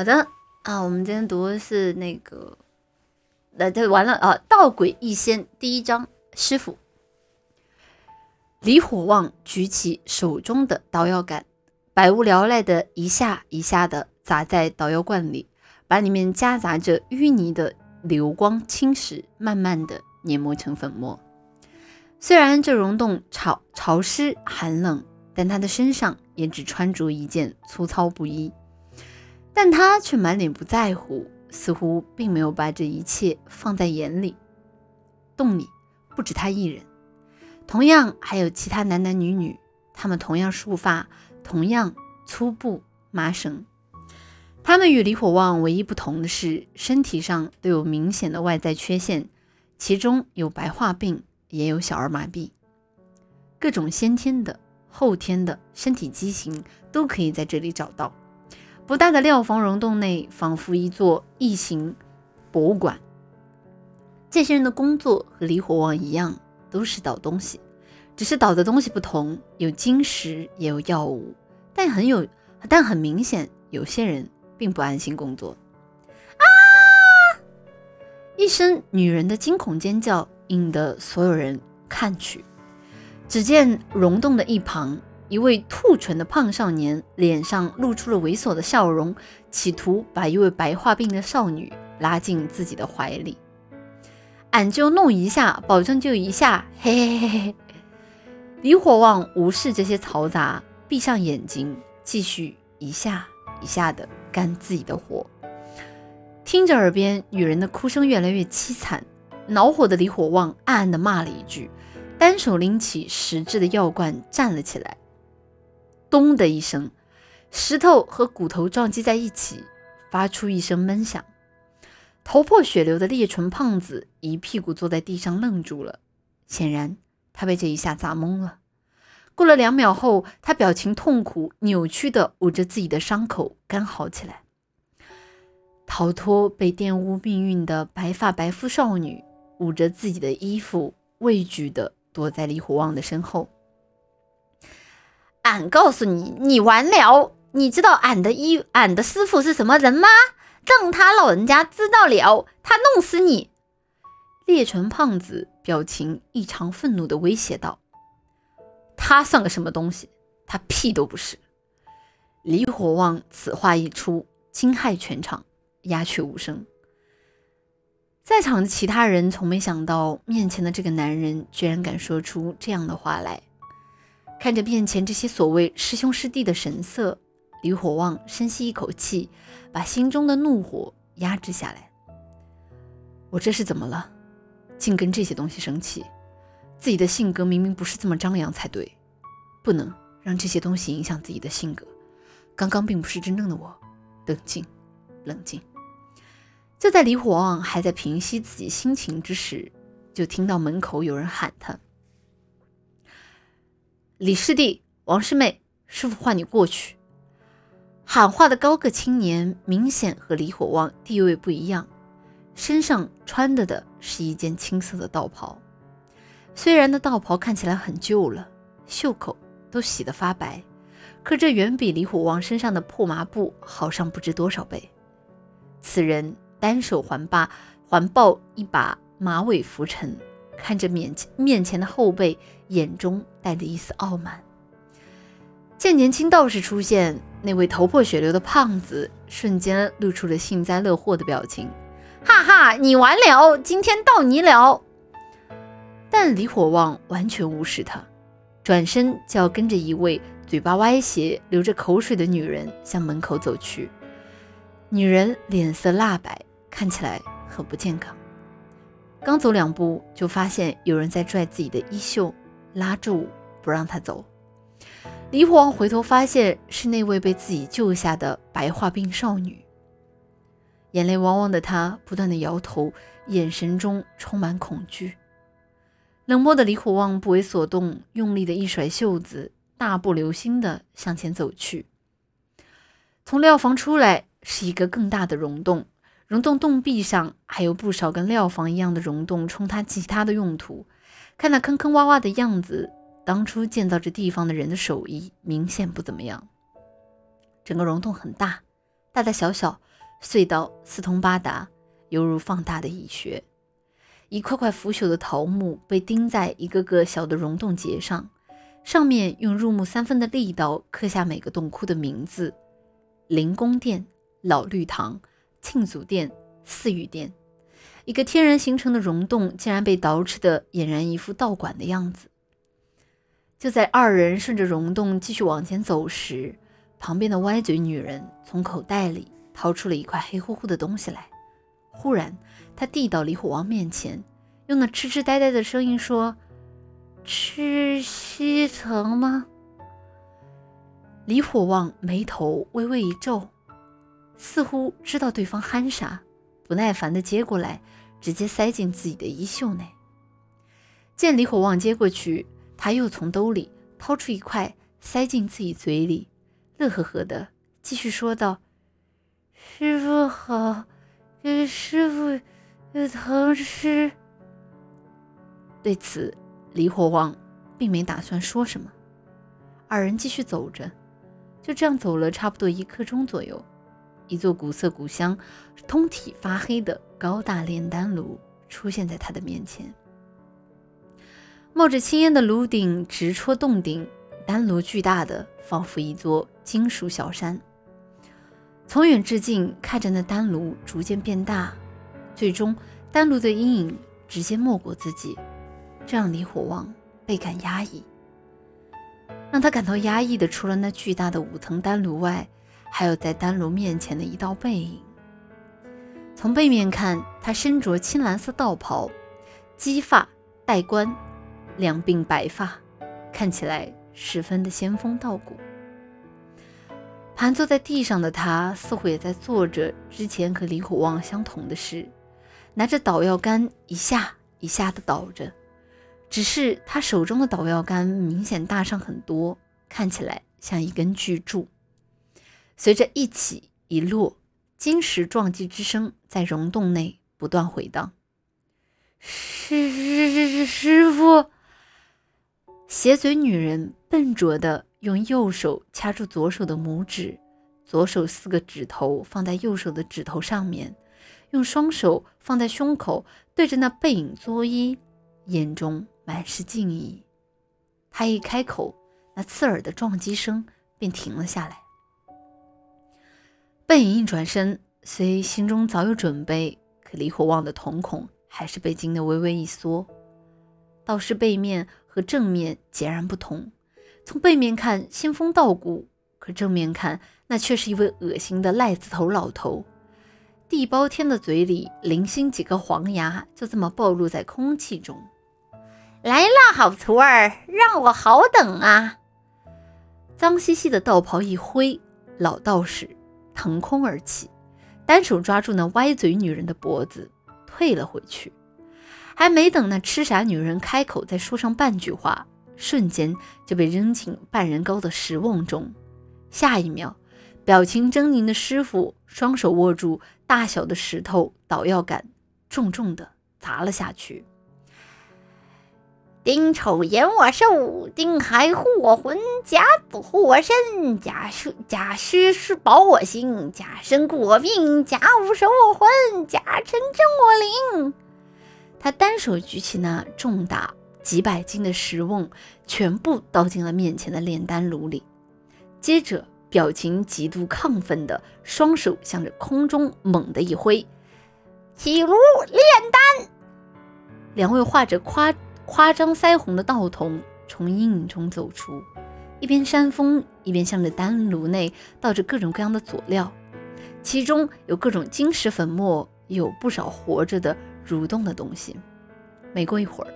好的啊，我们今天读的是那个，那就完了啊，《道鬼异仙》第一章，师傅李火旺举起手中的捣药杆，百无聊赖的一下一下的砸在捣药罐里，把里面夹杂着淤泥的流光青石慢慢的碾磨成粉末。虽然这溶洞潮潮湿寒冷，但他的身上也只穿着一件粗糙布衣。但他却满脸不在乎，似乎并没有把这一切放在眼里。洞里不止他一人，同样还有其他男男女女，他们同样束发，同样粗布麻绳。他们与李火旺唯一不同的是，身体上都有明显的外在缺陷，其中有白化病，也有小儿麻痹，各种先天的、后天的身体畸形都可以在这里找到。不大的料房溶洞内，仿佛一座异形博物馆。这些人的工作和离火王一样，都是倒东西，只是倒的东西不同，有晶石，也有药物。但很有，但很明显，有些人并不安心工作。啊！一声女人的惊恐尖叫，引得所有人看去。只见溶洞的一旁。一位兔唇的胖少年脸上露出了猥琐的笑容，企图把一位白化病的少女拉进自己的怀里。俺就弄一下，保证就一下，嘿嘿嘿嘿。李火旺无视这些嘈杂，闭上眼睛，继续一下一下的干自己的活。听着耳边女人的哭声越来越凄惨，恼火的李火旺暗暗的骂了一句，单手拎起实质的药罐站了起来。咚的一声，石头和骨头撞击在一起，发出一声闷响。头破血流的裂唇胖子一屁股坐在地上，愣住了。显然，他被这一下砸懵了。过了两秒后，他表情痛苦、扭曲的捂着自己的伤口，干好起来。逃脱被玷污命运的白发白肤少女，捂着自己的衣服，畏惧的躲在李火旺的身后。俺告诉你，你完了！你知道俺的医俺的师傅是什么人吗？让他老人家知道了，他弄死你！裂唇胖子表情异常愤怒的威胁道：“他算个什么东西？他屁都不是！”李火旺此话一出，惊骇全场，鸦雀无声。在场的其他人从没想到，面前的这个男人居然敢说出这样的话来。看着面前这些所谓师兄师弟的神色，李火旺深吸一口气，把心中的怒火压制下来。我这是怎么了？竟跟这些东西生气？自己的性格明明不是这么张扬才对，不能让这些东西影响自己的性格。刚刚并不是真正的我。冷静，冷静。就在李火旺还在平息自己心情之时，就听到门口有人喊他。李师弟、王师妹，师傅唤你过去。喊话的高个青年明显和李火旺地位不一样，身上穿的的是一件青色的道袍。虽然那道袍看起来很旧了，袖口都洗得发白，可这远比李火旺身上的破麻布好上不知多少倍。此人单手环把环抱一把马尾拂尘。看着面前面前的后辈，眼中带着一丝傲慢。见年轻道士出现，那位头破血流的胖子瞬间露出了幸灾乐祸的表情，哈哈，你完了，今天到你了。但李火旺完全无视他，转身就要跟着一位嘴巴歪斜、流着口水的女人向门口走去。女人脸色蜡白，看起来很不健康。刚走两步，就发现有人在拽自己的衣袖，拉住不让他走。李火旺回头发现是那位被自己救下的白化病少女，眼泪汪汪的她不断的摇头，眼神中充满恐惧。冷漠的李火旺不为所动，用力的一甩袖子，大步流星的向前走去。从料房出来，是一个更大的溶洞。溶洞洞壁上还有不少跟料房一样的溶洞，充他其他的用途。看那坑坑洼洼的样子，当初建造这地方的人的手艺明显不怎么样。整个溶洞很大，大大小小隧道四通八达，犹如放大的蚁穴。一块块腐朽的桃木被钉在一个个小的溶洞节上，上面用入木三分的力道刻下每个洞窟的名字：灵宫殿、老绿堂、庆祖殿、四御殿。一个天然形成的溶洞竟然被捯饬得俨然一副道馆的样子。就在二人顺着溶洞继续往前走时，旁边的歪嘴女人从口袋里掏出了一块黑乎乎的东西来。忽然，他递到李虎王面前，用那痴痴呆呆的声音说：“吃西藤吗？”李虎王眉头微微一皱，似乎知道对方憨傻，不耐烦地接过来，直接塞进自己的衣袖内。见李火旺接过去，他又从兜里掏出一块，塞进自己嘴里，乐呵呵的继续说道：“师傅好。”给师傅有糖吃。对此，李火旺并没打算说什么。二人继续走着，就这样走了差不多一刻钟左右，一座古色古香、通体发黑的高大炼丹炉出现在他的面前。冒着青烟的炉顶直戳洞顶，丹炉巨大的仿佛一座金属小山。从远至近，看着那丹炉逐渐变大，最终丹炉的阴影直接没过自己，这让李火旺倍感压抑。让他感到压抑的，除了那巨大的五层丹炉外，还有在丹炉面前的一道背影。从背面看，他身着青蓝色道袍，髻发戴冠，两鬓白发，看起来十分的仙风道骨。盘坐在地上的他，似乎也在做着之前和李虎旺相同的事，拿着捣药杆一下一下的捣着。只是他手中的捣药杆明显大上很多，看起来像一根巨柱。随着一起一落，金石撞击之声在溶洞内不断回荡。师师师师傅，斜嘴女人笨拙的。用右手掐住左手的拇指，左手四个指头放在右手的指头上面，用双手放在胸口，对着那背影作揖，眼中满是敬意。他一开口，那刺耳的撞击声便停了下来。背影一转身，虽心中早有准备，可李火旺的瞳孔还是被惊得微微一缩。道士背面和正面截然不同。从背面看仙风道骨，可正面看那却是一位恶心的癞子头老头。地包天的嘴里零星几个黄牙就这么暴露在空气中。来了，好徒儿，让我好等啊！脏兮兮的道袍一挥，老道士腾空而起，单手抓住那歪嘴女人的脖子，退了回去。还没等那痴傻女人开口再说上半句话。瞬间就被扔进半人高的石瓮中，下一秒，表情狰狞的师傅双手握住大小的石头捣药杆，重重的砸了下去。丁丑言我寿，丁亥护我魂，甲子护我身，甲戌甲戌是保我心，甲申固我命，甲午守我魂，甲辰正我灵。他单手举起那重大。几百斤的石瓮全部倒进了面前的炼丹炉里，接着表情极度亢奋的双手向着空中猛地一挥，起炉炼丹。两位画着夸夸张腮红的道童从阴影中走出，一边扇风一边向着丹炉内倒着各种各样的佐料，其中有各种晶石粉末，有不少活着的蠕动的东西。没过一会儿。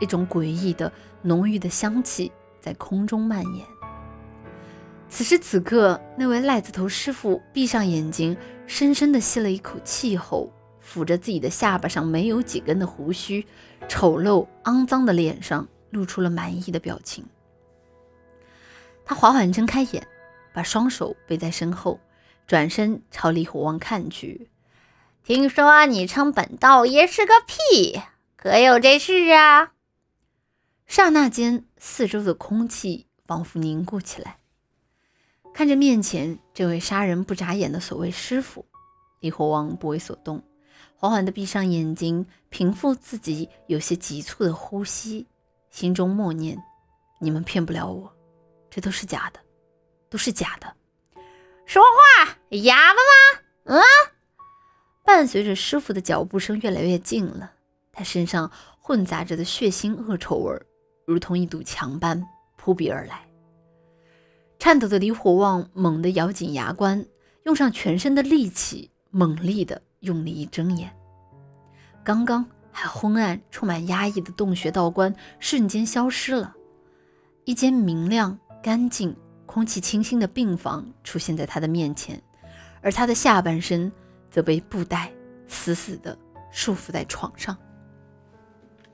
一种诡异的、浓郁的香气在空中蔓延。此时此刻，那位癞子头师傅闭上眼睛，深深地吸了一口气后，抚着自己的下巴上没有几根的胡须，丑陋肮脏的脸上露出了满意的表情。他缓缓睁开眼，把双手背在身后，转身朝李虎王看去：“听说你称本道爷是个屁，可有这事啊？”刹那间，四周的空气仿佛凝固起来。看着面前这位杀人不眨眼的所谓师傅，李火王不为所动，缓缓地闭上眼睛，平复自己有些急促的呼吸，心中默念：“你们骗不了我，这都是假的，都是假的。”说话，哑巴吗？嗯。伴随着师傅的脚步声越来越近了，他身上混杂着的血腥恶臭味，如同一堵墙般扑鼻而来。颤抖的李火旺猛地咬紧牙关，用上全身的力气，猛力的用力一睁眼。刚刚还昏暗、充满压抑的洞穴道观瞬间消失了，一间明亮、干净、空气清新的病房出现在他的面前，而他的下半身。则被布袋死死地束缚在床上。